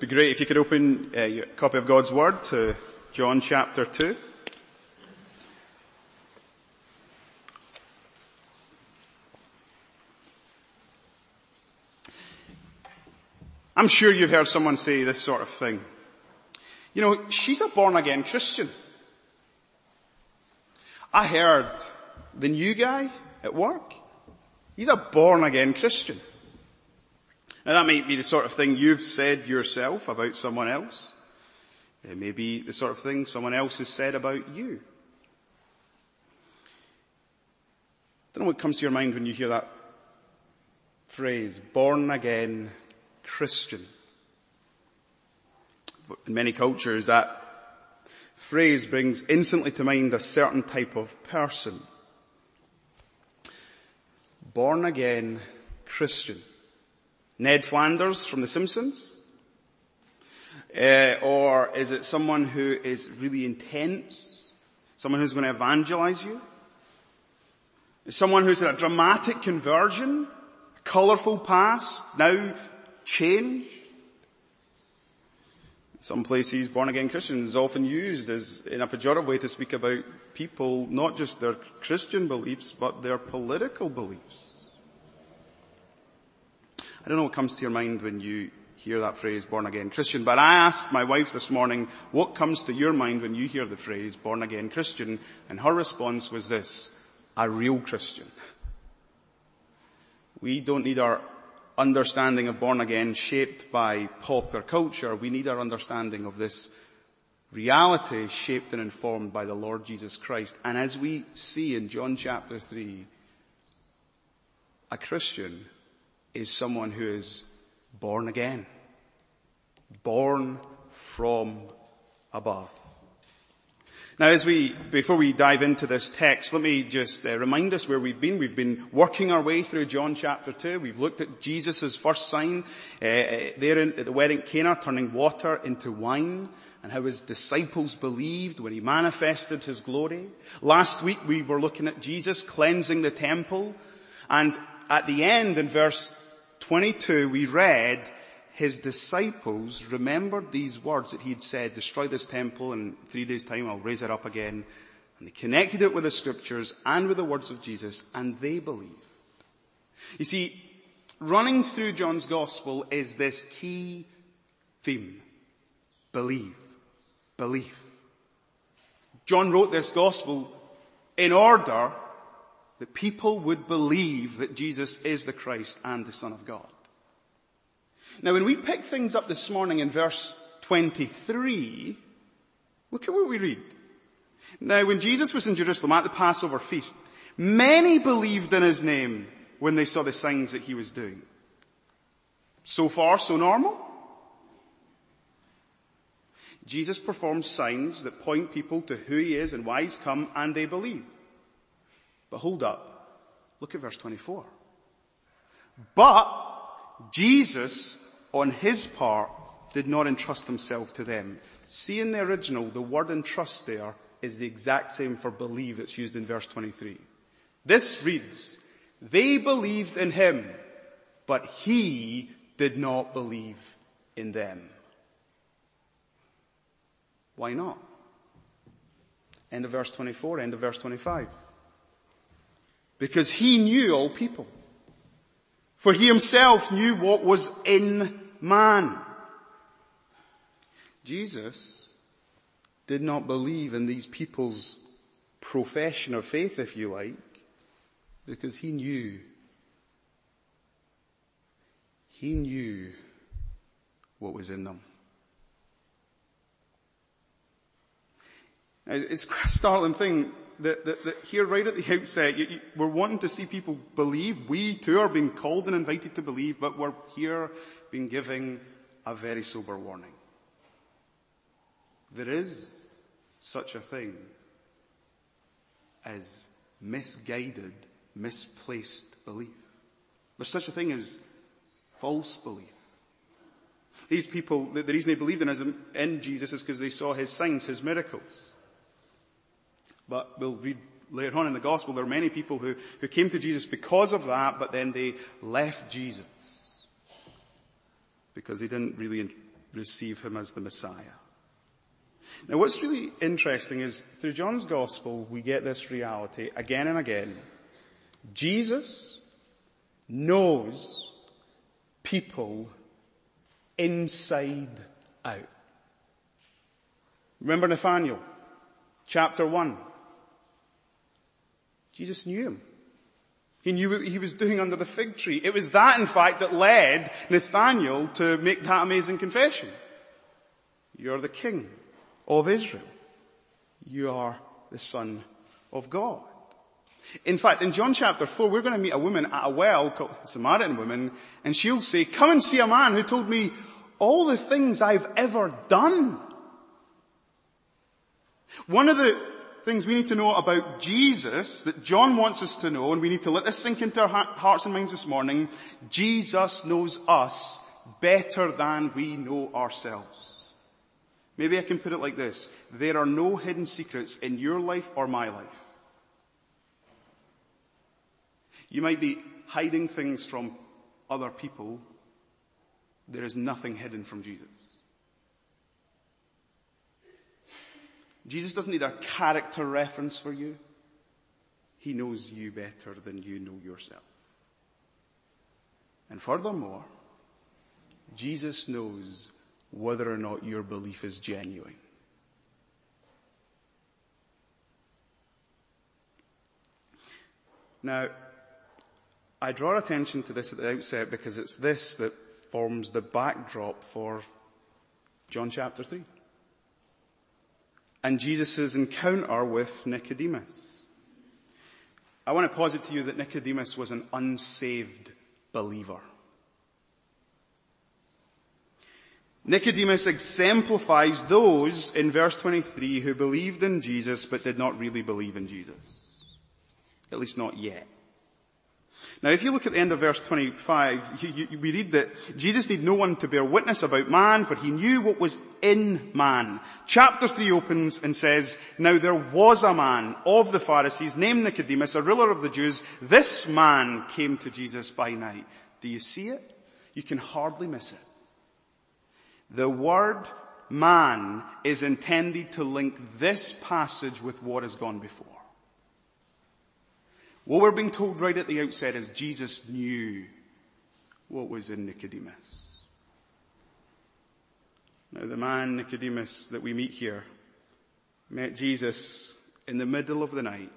be great if you could open uh, your copy of God's Word to John chapter 2. I'm sure you've heard someone say this sort of thing. You know, she's a born again Christian. I heard the new guy at work, he's a born again Christian. Now that might be the sort of thing you've said yourself about someone else. It may be the sort of thing someone else has said about you. I don't know what comes to your mind when you hear that phrase, born again Christian. In many cultures that phrase brings instantly to mind a certain type of person. Born again Christian. Ned Flanders from The Simpsons? Uh, or is it someone who is really intense? Someone who's going to evangelize you? Someone who's had a dramatic conversion? A colourful past? Now changed? Some places born again Christians is often used as in a pejorative way to speak about people, not just their Christian beliefs, but their political beliefs. I don't know what comes to your mind when you hear that phrase, born again Christian, but I asked my wife this morning, what comes to your mind when you hear the phrase, born again Christian? And her response was this, a real Christian. We don't need our understanding of born again shaped by popular culture. We need our understanding of this reality shaped and informed by the Lord Jesus Christ. And as we see in John chapter 3, a Christian is someone who is born again. Born from above. Now as we, before we dive into this text, let me just uh, remind us where we've been. We've been working our way through John chapter 2. We've looked at Jesus' first sign, uh, there in, at the wedding Cana, turning water into wine, and how his disciples believed when he manifested his glory. Last week we were looking at Jesus cleansing the temple, and at the end in verse 22 we read his disciples remembered these words that he had said, destroy this temple and in three days time I'll raise it up again. And they connected it with the scriptures and with the words of Jesus and they believed. You see, running through John's gospel is this key theme. Believe. Belief. John wrote this gospel in order that people would believe that Jesus is the Christ and the Son of God. Now when we pick things up this morning in verse 23, look at what we read. Now when Jesus was in Jerusalem at the Passover feast, many believed in his name when they saw the signs that he was doing. So far, so normal? Jesus performs signs that point people to who he is and why he's come and they believe. But hold up. Look at verse 24. But Jesus, on his part, did not entrust himself to them. See in the original, the word entrust there is the exact same for believe that's used in verse 23. This reads, they believed in him, but he did not believe in them. Why not? End of verse 24, end of verse 25 because he knew all people. For he himself knew what was in man. Jesus did not believe in these people's profession of faith, if you like, because he knew, he knew what was in them. It's a startling thing that, that, that here right at the outset, you, you, we're wanting to see people believe. We too are being called and invited to believe, but we're here being giving a very sober warning. There is such a thing as misguided, misplaced belief. There's such a thing as false belief. These people, the, the reason they believed in, in Jesus is because they saw his signs, his miracles. But we'll read later on in the gospel, there are many people who, who came to Jesus because of that, but then they left Jesus. Because they didn't really receive him as the Messiah. Now what's really interesting is through John's gospel we get this reality again and again. Jesus knows people inside out. Remember Nathaniel, chapter one. Jesus knew him. He knew what he was doing under the fig tree. It was that in fact that led Nathaniel to make that amazing confession. You're the king of Israel. You are the son of God. In fact, in John chapter 4, we're going to meet a woman at a well called Samaritan woman, and she'll say, come and see a man who told me all the things I've ever done. One of the things we need to know about Jesus that John wants us to know, and we need to let this sink into our hearts and minds this morning, Jesus knows us better than we know ourselves. Maybe I can put it like this. There are no hidden secrets in your life or my life. You might be hiding things from other people. There is nothing hidden from Jesus. Jesus doesn't need a character reference for you. He knows you better than you know yourself. And furthermore, Jesus knows whether or not your belief is genuine. Now, I draw attention to this at the outset because it's this that forms the backdrop for John chapter 3 and Jesus' encounter with Nicodemus. I want to posit to you that Nicodemus was an unsaved believer. Nicodemus exemplifies those in verse 23 who believed in Jesus but did not really believe in Jesus. At least not yet. Now if you look at the end of verse 25, you, you, we read that Jesus need no one to bear witness about man, for he knew what was in man. Chapter 3 opens and says, Now there was a man of the Pharisees named Nicodemus, a ruler of the Jews. This man came to Jesus by night. Do you see it? You can hardly miss it. The word man is intended to link this passage with what has gone before. What we're being told right at the outset is Jesus knew what was in Nicodemus. Now the man Nicodemus that we meet here met Jesus in the middle of the night.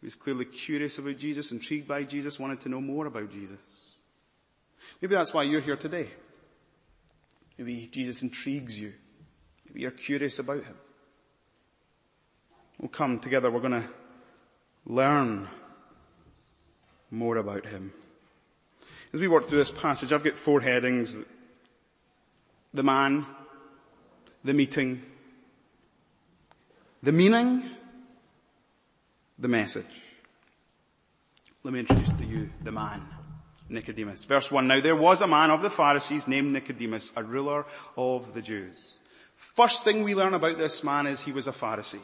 He was clearly curious about Jesus, intrigued by Jesus, wanted to know more about Jesus. Maybe that's why you're here today. Maybe Jesus intrigues you. Maybe you're curious about him. We'll come together. We're going to learn more about him. As we work through this passage, I've got four headings. The man, the meeting, the meaning, the message. Let me introduce to you the man, Nicodemus. Verse 1, now there was a man of the Pharisees named Nicodemus, a ruler of the Jews. First thing we learn about this man is he was a Pharisee.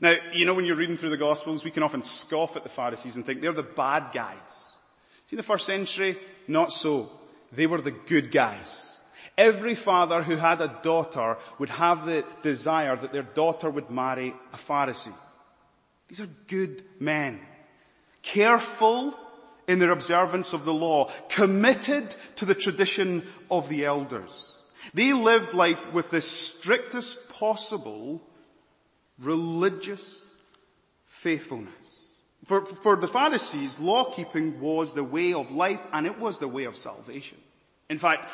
Now, you know when you're reading through the Gospels, we can often scoff at the Pharisees and think they're the bad guys. See, in the first century, not so. They were the good guys. Every father who had a daughter would have the desire that their daughter would marry a Pharisee. These are good men. Careful in their observance of the law. Committed to the tradition of the elders. They lived life with the strictest possible religious faithfulness. For, for the Pharisees, law keeping was the way of life and it was the way of salvation. In fact,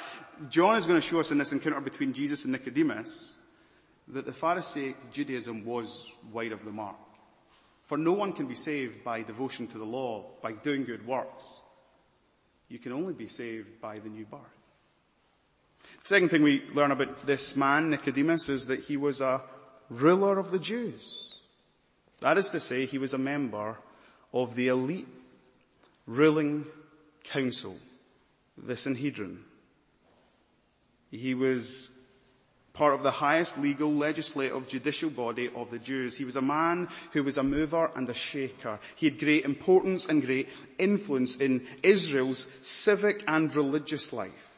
John is going to show us in this encounter between Jesus and Nicodemus that the Pharisaic Judaism was wide of the mark. For no one can be saved by devotion to the law, by doing good works. You can only be saved by the new birth. The second thing we learn about this man, Nicodemus, is that he was a ruler of the Jews. That is to say, he was a member of the elite ruling council, the Sanhedrin. He was part of the highest legal, legislative, judicial body of the Jews. He was a man who was a mover and a shaker. He had great importance and great influence in Israel's civic and religious life.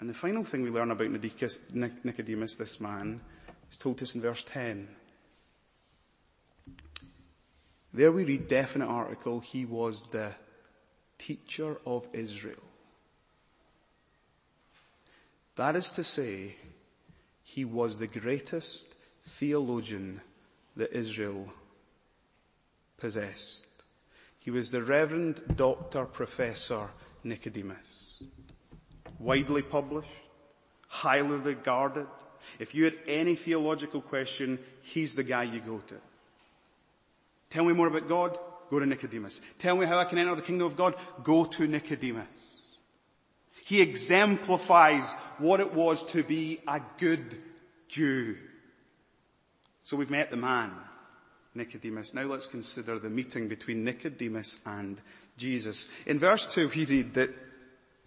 And the final thing we learn about Nicodemus, this man, is told to us in verse 10. There we read definite article, he was the teacher of Israel. That is to say, he was the greatest theologian that Israel possessed. He was the Reverend Dr. Professor Nicodemus. Widely published, highly regarded. If you had any theological question, he's the guy you go to. Tell me more about God? Go to Nicodemus. Tell me how I can enter the kingdom of God? Go to Nicodemus. He exemplifies what it was to be a good Jew. So we've met the man, Nicodemus. Now let's consider the meeting between Nicodemus and Jesus. In verse 2 we read that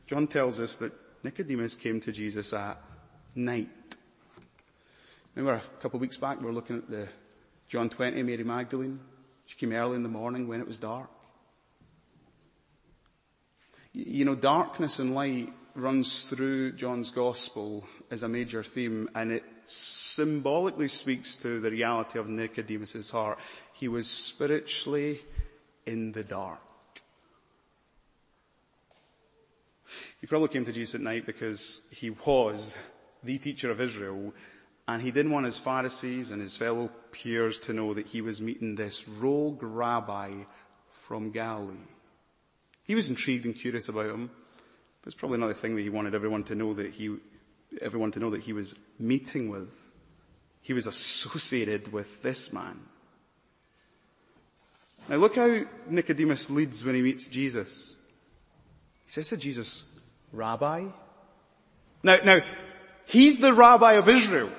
John tells us that Nicodemus came to Jesus at night. Remember a couple of weeks back we were looking at the John 20, Mary Magdalene. She came early in the morning when it was dark. You know, darkness and light runs through John's gospel as a major theme and it symbolically speaks to the reality of Nicodemus' heart. He was spiritually in the dark. He probably came to Jesus at night because he was the teacher of Israel and he didn't want his Pharisees and his fellow peers to know that he was meeting this rogue rabbi from Galilee. He was intrigued and curious about him. But it's probably not another thing that he wanted everyone to know that he, everyone to know that he was meeting with. He was associated with this man. Now look how Nicodemus leads when he meets Jesus. He says to Jesus, Rabbi. Now, now, he's the rabbi of Israel.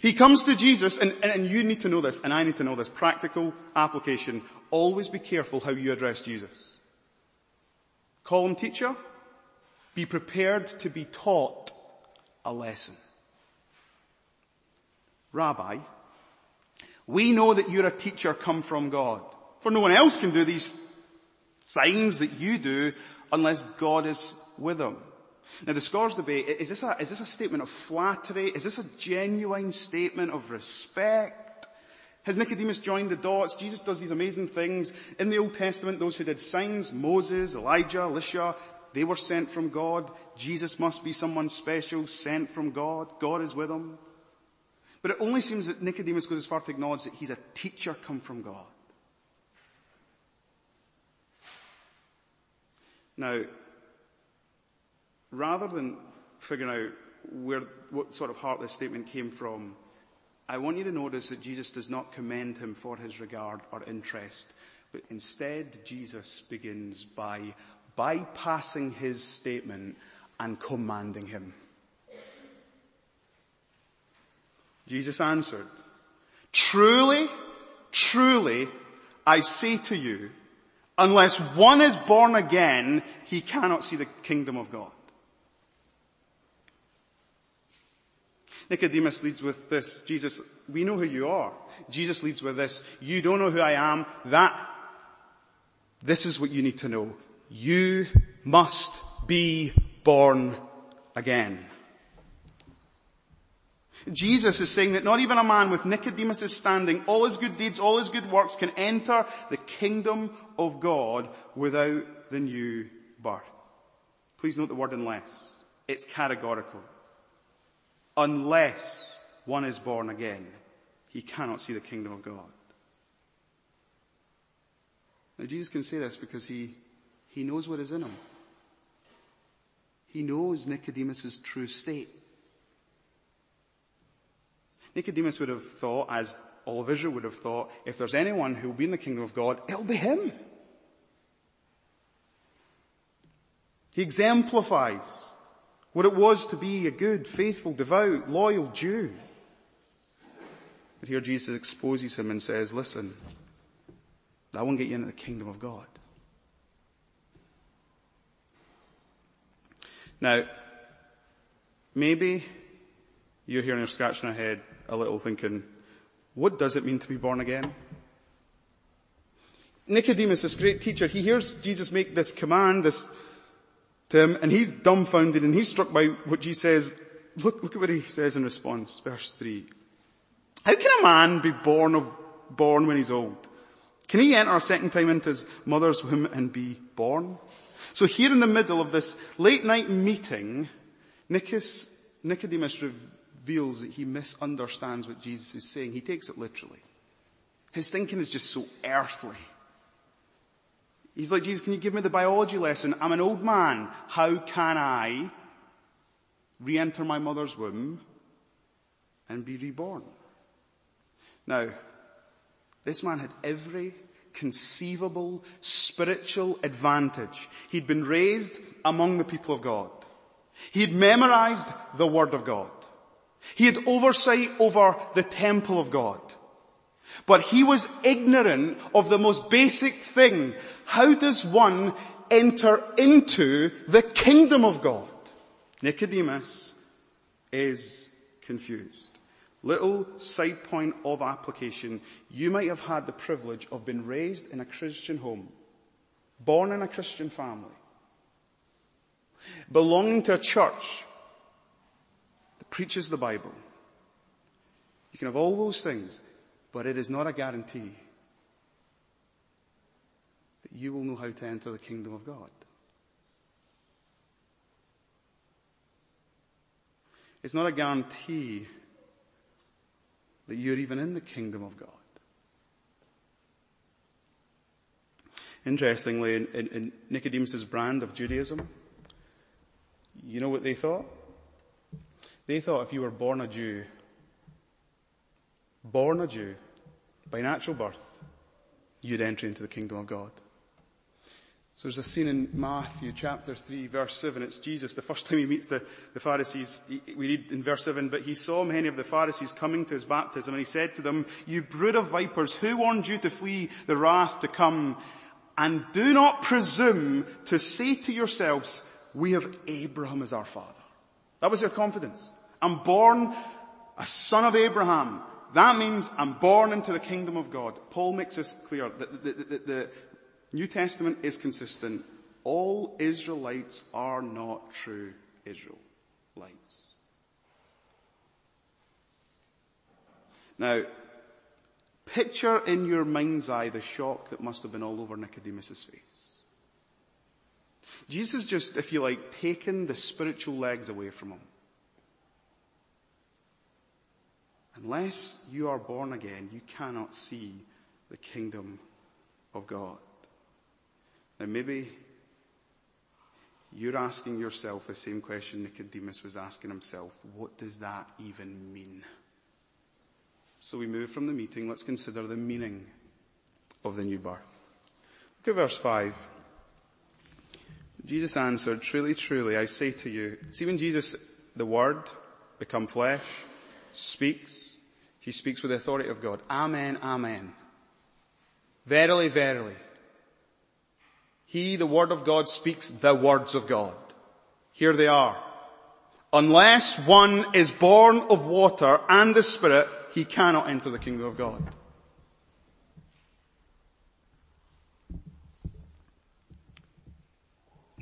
He comes to Jesus, and, and, you need to know this, and I need to know this, practical application. Always be careful how you address Jesus. Call him teacher. Be prepared to be taught a lesson. Rabbi, we know that you're a teacher come from God. For no one else can do these signs that you do unless God is with them. Now the scholars debate, is this, a, is this a statement of flattery? Is this a genuine statement of respect? Has Nicodemus joined the dots? Jesus does these amazing things. In the Old Testament, those who did signs, Moses, Elijah, Elisha, they were sent from God. Jesus must be someone special, sent from God. God is with him. But it only seems that Nicodemus goes as far to acknowledge that he's a teacher come from God. Now, rather than figuring out where, what sort of heart this statement came from, I want you to notice that Jesus does not commend him for his regard or interest, but instead Jesus begins by bypassing his statement and commanding him. Jesus answered, truly, truly, I say to you, unless one is born again, he cannot see the kingdom of God. Nicodemus leads with this, Jesus, we know who you are. Jesus leads with this, you don't know who I am, that, this is what you need to know. You must be born again. Jesus is saying that not even a man with Nicodemus' standing, all his good deeds, all his good works can enter the kingdom of God without the new birth. Please note the word unless. It's categorical. Unless one is born again, he cannot see the kingdom of God. Now Jesus can say this because he, he knows what is in him. He knows Nicodemus' true state. Nicodemus would have thought, as all of Israel would have thought, if there's anyone who will be in the kingdom of God, it'll be him. He exemplifies what it was to be a good, faithful, devout, loyal Jew. But here Jesus exposes him and says, listen, that won't get you into the kingdom of God. Now, maybe you're here and you're scratching your head a little thinking, what does it mean to be born again? Nicodemus, this great teacher, he hears Jesus make this command, this to him and he's dumbfounded and he's struck by what Jesus says. Look, look at what he says in response. Verse three. How can a man be born of, born when he's old? Can he enter a second time into his mother's womb and be born? So here in the middle of this late night meeting, Nicodemus reveals that he misunderstands what Jesus is saying. He takes it literally. His thinking is just so earthly. He's like, Jesus, can you give me the biology lesson? I'm an old man. How can I re-enter my mother's womb and be reborn? Now, this man had every conceivable spiritual advantage. He'd been raised among the people of God. He'd memorized the Word of God. He had oversight over the temple of God. But he was ignorant of the most basic thing. How does one enter into the kingdom of God? Nicodemus is confused. Little side point of application. You might have had the privilege of being raised in a Christian home, born in a Christian family, belonging to a church preaches the Bible. You can have all those things, but it is not a guarantee that you will know how to enter the kingdom of God. It's not a guarantee that you're even in the kingdom of God. Interestingly, in, in, in Nicodemus' brand of Judaism, you know what they thought? They thought if you were born a Jew, born a Jew, by natural birth, you'd enter into the kingdom of God. So there's a scene in Matthew chapter 3 verse 7. It's Jesus, the first time he meets the, the Pharisees. He, we read in verse 7, but he saw many of the Pharisees coming to his baptism and he said to them, you brood of vipers, who warned you to flee the wrath to come? And do not presume to say to yourselves, we have Abraham as our father. That was their confidence. I'm born a son of Abraham. That means I'm born into the kingdom of God. Paul makes this clear that the, the, the, New Testament is consistent. All Israelites are not true Israelites. Now, picture in your mind's eye the shock that must have been all over Nicodemus' face. Jesus just, if you like, taken the spiritual legs away from him. Unless you are born again, you cannot see the kingdom of God. Now maybe you're asking yourself the same question Nicodemus was asking himself. What does that even mean? So we move from the meeting. Let's consider the meaning of the new birth. Look at verse 5. Jesus answered, truly, truly, I say to you, see when Jesus, the word, become flesh, speaks, he speaks with the authority of God. Amen, amen. Verily, verily. He, the Word of God, speaks the words of God. Here they are. Unless one is born of water and the Spirit, he cannot enter the kingdom of God.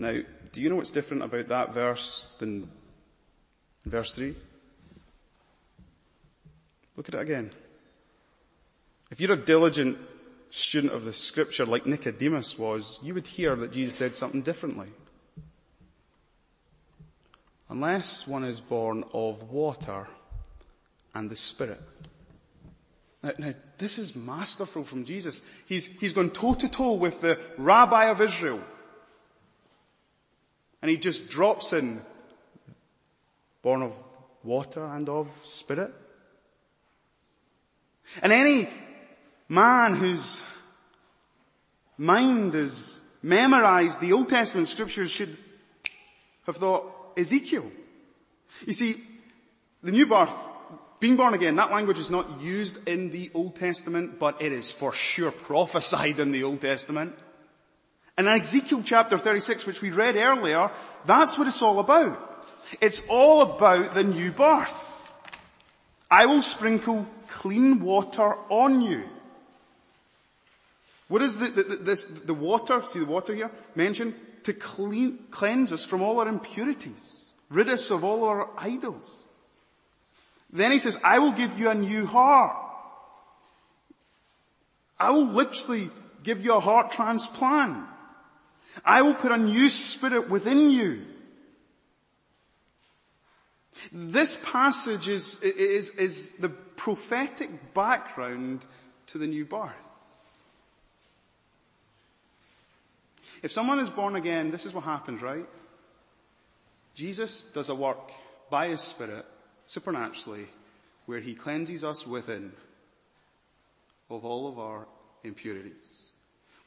Now, do you know what's different about that verse than verse 3? Look at it again. If you're a diligent student of the scripture like Nicodemus was, you would hear that Jesus said something differently. Unless one is born of water and the Spirit. Now, now, this is masterful from Jesus. He's, he's gone toe to toe with the rabbi of Israel. And he just drops in, born of water and of spirit. And any man whose mind is memorized the Old Testament scriptures should have thought Ezekiel. You see, the new birth, being born again, that language is not used in the Old Testament, but it is for sure prophesied in the Old Testament. And in Ezekiel chapter 36, which we read earlier, that's what it's all about. It's all about the new birth. I will sprinkle clean water on you what is the, the, this, the water, see the water here, mentioned? to clean, cleanse us from all our impurities, rid us of all our idols. Then he says, I will give you a new heart. I will literally give you a heart transplant. I will put a new spirit within you. This passage is, is, is the prophetic background to the new birth. If someone is born again, this is what happens, right? Jesus does a work by His Spirit, supernaturally, where He cleanses us within of all of our impurities.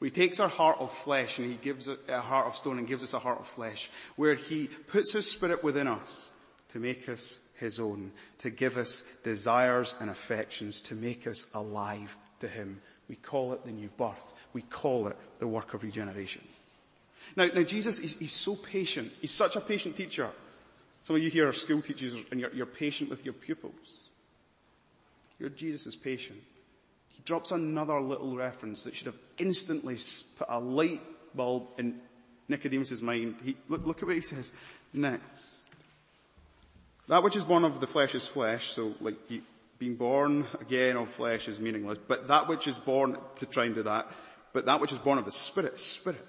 Where He takes our heart of flesh and He gives a heart of stone and gives us a heart of flesh. Where He puts His Spirit within us to make us His own, to give us desires and affections, to make us alive to Him. We call it the new birth. We call it the work of regeneration. Now, now Jesus, he's, he's so patient. He's such a patient teacher. Some of you here are school teachers and you're, you're patient with your pupils. Your Jesus is patient. He drops another little reference that should have instantly put a light bulb in Nicodemus' mind. He, look, look at what he says next. That which is born of the flesh is flesh, so like being born again of flesh is meaningless, but that which is born, to try and do that, but that which is born of the Spirit is Spirit.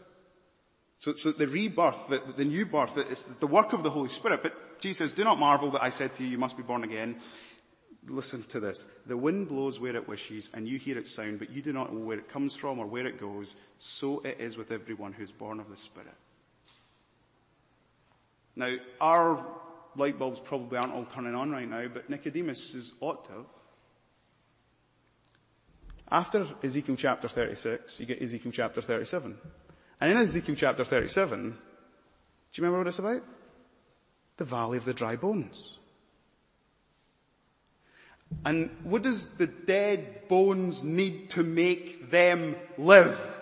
So, so the rebirth, the, the new birth, it's the work of the Holy Spirit. But Jesus do not marvel that I said to you, you must be born again. Listen to this. The wind blows where it wishes and you hear its sound, but you do not know where it comes from or where it goes. So it is with everyone who's born of the Spirit. Now, our light bulbs probably aren't all turning on right now, but Nicodemus is ought to have. After Ezekiel chapter 36, you get Ezekiel chapter 37. And in Ezekiel chapter 37, do you remember what it's about? The valley of the dry bones. And what does the dead bones need to make them live?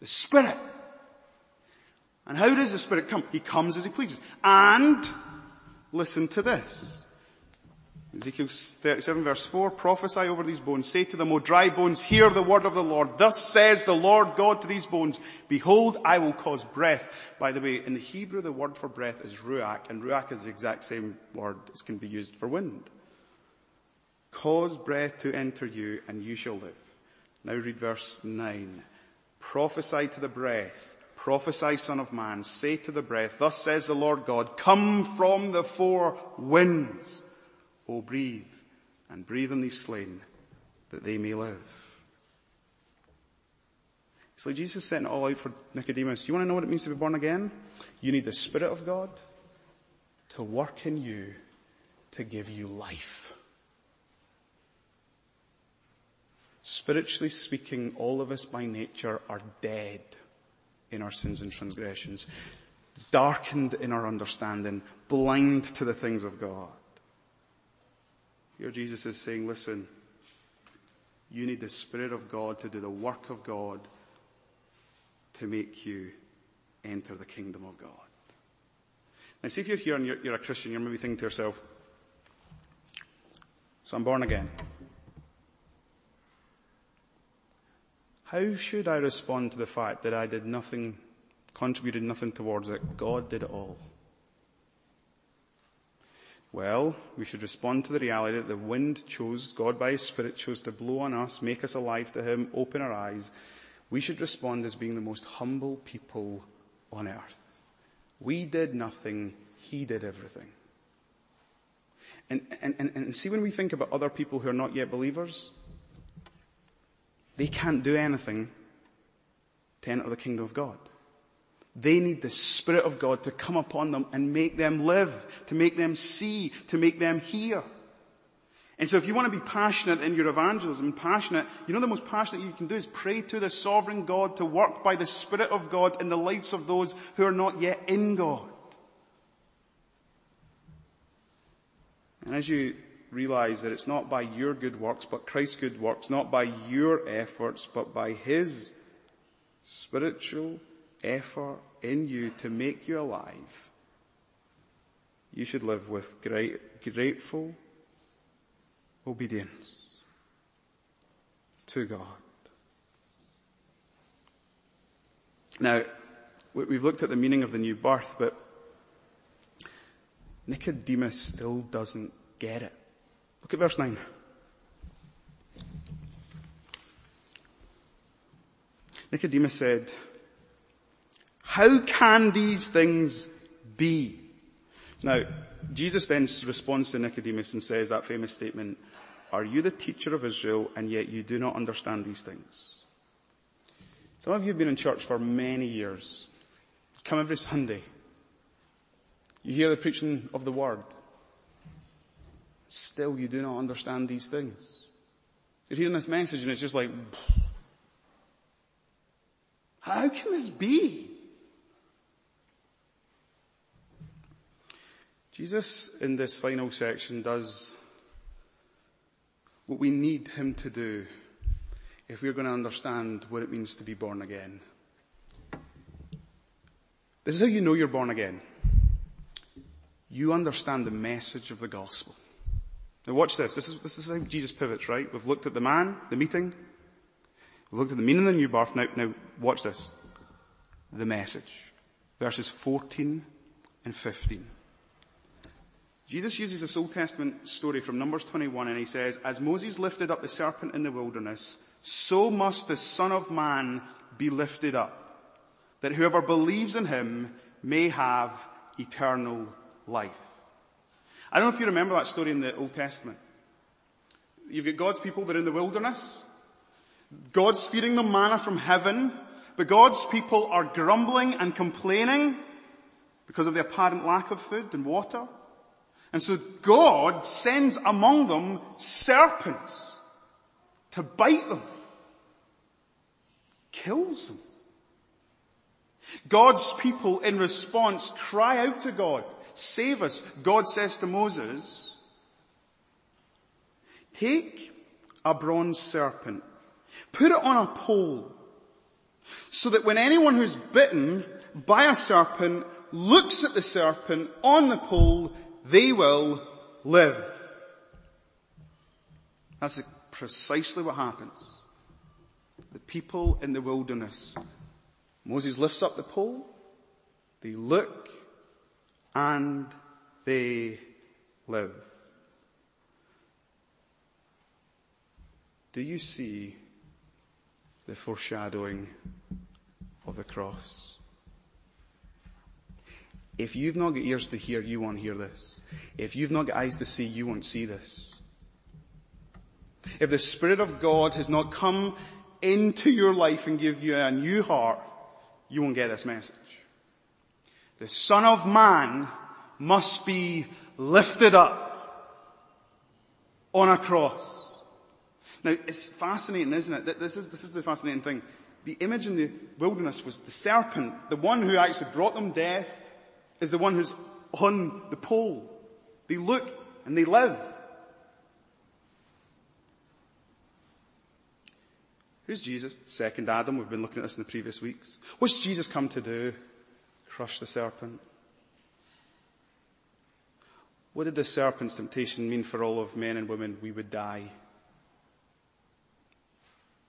The Spirit. And how does the Spirit come? He comes as He pleases. And, listen to this. Ezekiel 37 verse 4, prophesy over these bones, say to them, O dry bones, hear the word of the Lord. Thus says the Lord God to these bones, behold, I will cause breath. By the way, in the Hebrew, the word for breath is ruach, and ruach is the exact same word as can be used for wind. Cause breath to enter you, and you shall live. Now read verse 9. Prophesy to the breath, prophesy son of man, say to the breath, thus says the Lord God, come from the four winds Oh, breathe and breathe on these slain that they may live. Like Jesus setting it all out for Nicodemus. You want to know what it means to be born again? You need the Spirit of God to work in you to give you life. Spiritually speaking, all of us by nature are dead in our sins and transgressions, darkened in our understanding, blind to the things of God. Here Jesus is saying, listen, you need the Spirit of God to do the work of God to make you enter the kingdom of God. Now see if you're here and you're, you're a Christian, you're maybe thinking to yourself, so I'm born again. How should I respond to the fact that I did nothing, contributed nothing towards it? God did it all. Well, we should respond to the reality that the wind chose, God by His Spirit chose to blow on us, make us alive to Him, open our eyes. We should respond as being the most humble people on earth. We did nothing, He did everything. And, and, and, and see when we think about other people who are not yet believers, they can't do anything to enter the kingdom of God. They need the Spirit of God to come upon them and make them live, to make them see, to make them hear. And so if you want to be passionate in your evangelism, passionate, you know the most passionate you can do is pray to the sovereign God to work by the Spirit of God in the lives of those who are not yet in God. And as you realize that it's not by your good works, but Christ's good works, not by your efforts, but by His spiritual effort in you to make you alive, you should live with great, grateful obedience to God. Now, we've looked at the meaning of the new birth, but Nicodemus still doesn't get it. Look at verse 9. Nicodemus said, how can these things be? Now, Jesus then responds to Nicodemus and says that famous statement, are you the teacher of Israel and yet you do not understand these things? Some of you have been in church for many years. Come every Sunday. You hear the preaching of the word. Still you do not understand these things. You're hearing this message and it's just like, how can this be? Jesus in this final section does what we need him to do if we're going to understand what it means to be born again. This is how you know you're born again. You understand the message of the gospel. Now watch this. This is, this is how Jesus pivots, right? We've looked at the man, the meeting. We've looked at the meaning of the new birth. Now, now watch this. The message. Verses 14 and 15. Jesus uses this Old Testament story from Numbers 21 and he says, as Moses lifted up the serpent in the wilderness, so must the Son of Man be lifted up, that whoever believes in him may have eternal life. I don't know if you remember that story in the Old Testament. You've got God's people that are in the wilderness. God's feeding them manna from heaven, but God's people are grumbling and complaining because of the apparent lack of food and water. And so God sends among them serpents to bite them kills them. God's people in response cry out to God, save us. God says to Moses, take a bronze serpent, put it on a pole, so that when anyone who's bitten by a serpent looks at the serpent on the pole, they will live. That's precisely what happens the people in the wilderness. Moses lifts up the pole, they look, and they live. Do you see the foreshadowing of the cross? If you've not got ears to hear, you won't hear this. If you've not got eyes to see, you won't see this. If the Spirit of God has not come into your life and give you a new heart, you won't get this message. The Son of Man must be lifted up on a cross. Now, it's fascinating, isn't it? This is, this is the fascinating thing. The image in the wilderness was the serpent. The one who actually brought them death is the one who's on the pole. They look and they live. Who's Jesus? Second Adam. We've been looking at this in the previous weeks. What's Jesus come to do? Crush the serpent. What did the serpent's temptation mean for all of men and women? We would die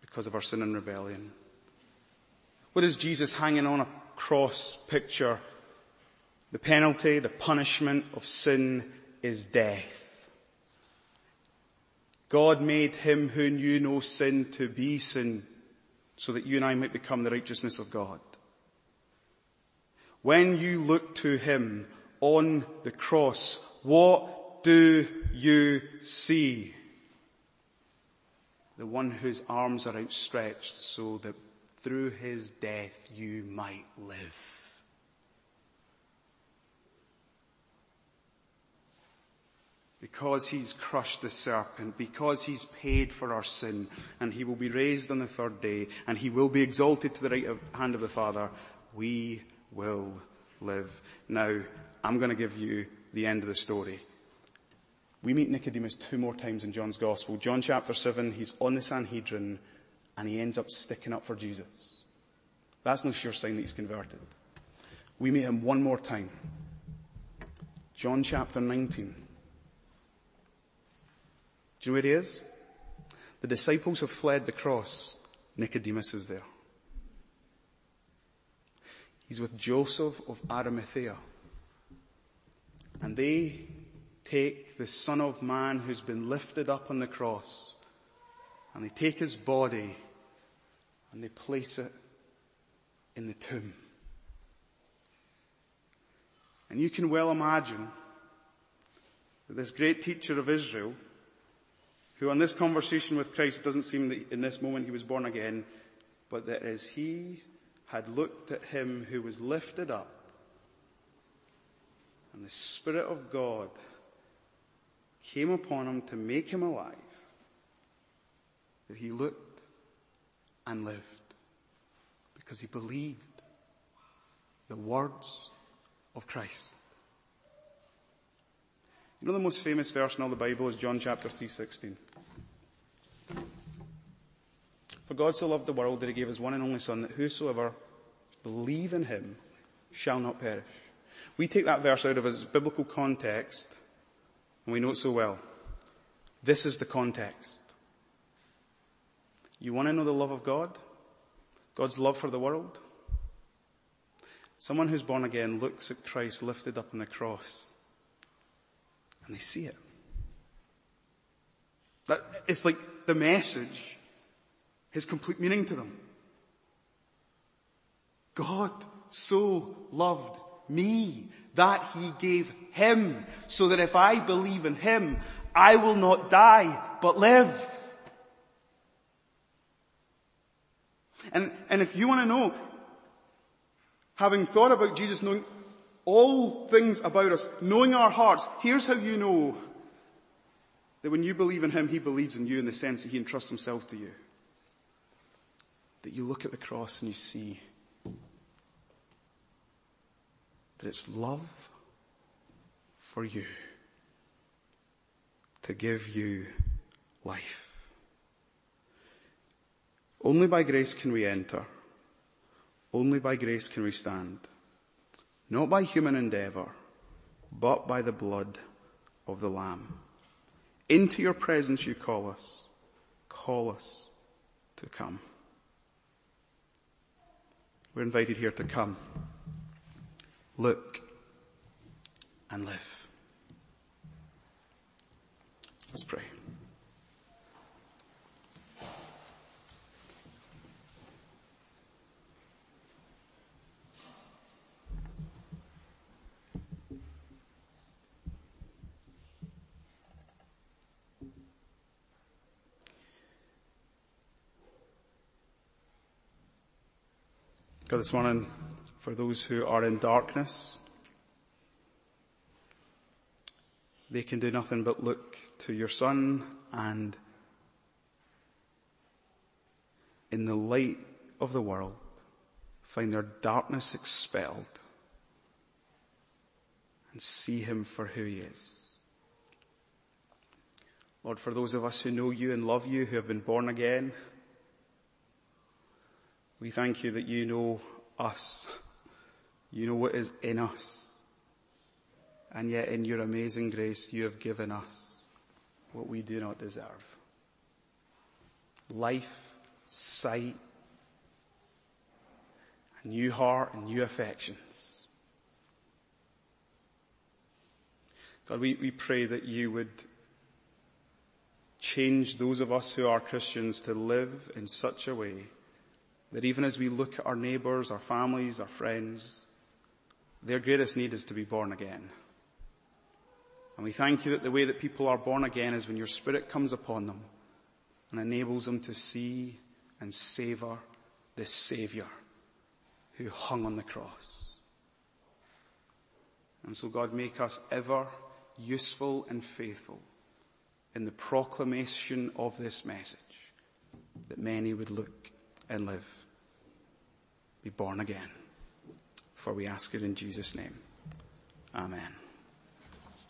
because of our sin and rebellion. What is Jesus hanging on a cross picture? The penalty, the punishment of sin is death. God made him who knew no sin to be sin so that you and I might become the righteousness of God. When you look to him on the cross, what do you see? The one whose arms are outstretched so that through his death you might live. because he's crushed the serpent, because he's paid for our sin, and he will be raised on the third day, and he will be exalted to the right hand of the Father, we will live. Now, I'm going to give you the end of the story. We meet Nicodemus two more times in John's Gospel. John chapter 7, he's on the Sanhedrin, and he ends up sticking up for Jesus. That's no sure sign that he's converted. We meet him one more time. John chapter 19. Do you know where he is? The disciples have fled the cross. Nicodemus is there. He's with Joseph of Arimathea. And they take the Son of Man who's been lifted up on the cross and they take his body and they place it in the tomb. And you can well imagine that this great teacher of Israel, who on this conversation with Christ doesn't seem that in this moment he was born again, but that as he had looked at him who was lifted up, and the Spirit of God came upon him to make him alive, that he looked and lived because he believed the words of Christ. You know the most famous verse in all the Bible is John chapter 3:16. For God so loved the world that he gave his one and only son that whosoever believe in him shall not perish. We take that verse out of its biblical context and we know it so well. This is the context. You want to know the love of God? God's love for the world? Someone who's born again looks at Christ lifted up on the cross and they see it. That, it's like the message has complete meaning to them. God so loved me that he gave him so that if I believe in him, I will not die but live. And, and if you want to know, having thought about Jesus, knowing all things about us, knowing our hearts, here's how you know that when you believe in Him, He believes in you in the sense that He entrusts Himself to you. That you look at the cross and you see that it's love for you to give you life. Only by grace can we enter. Only by grace can we stand. Not by human endeavor, but by the blood of the Lamb. Into your presence you call us. Call us to come. We're invited here to come, look, and live. Let's pray. God, this morning, for those who are in darkness, they can do nothing but look to your Son and in the light of the world, find their darkness expelled and see Him for who He is. Lord, for those of us who know you and love you, who have been born again, we thank you that you know us. You know what is in us. And yet in your amazing grace, you have given us what we do not deserve. Life, sight, a new heart and new affections. God, we, we pray that you would change those of us who are Christians to live in such a way that even as we look at our neighbours, our families, our friends, their greatest need is to be born again. And we thank you that the way that people are born again is when your spirit comes upon them and enables them to see and savour this saviour who hung on the cross. And so God make us ever useful and faithful in the proclamation of this message that many would look and live be born again. For we ask it in Jesus' name. Amen.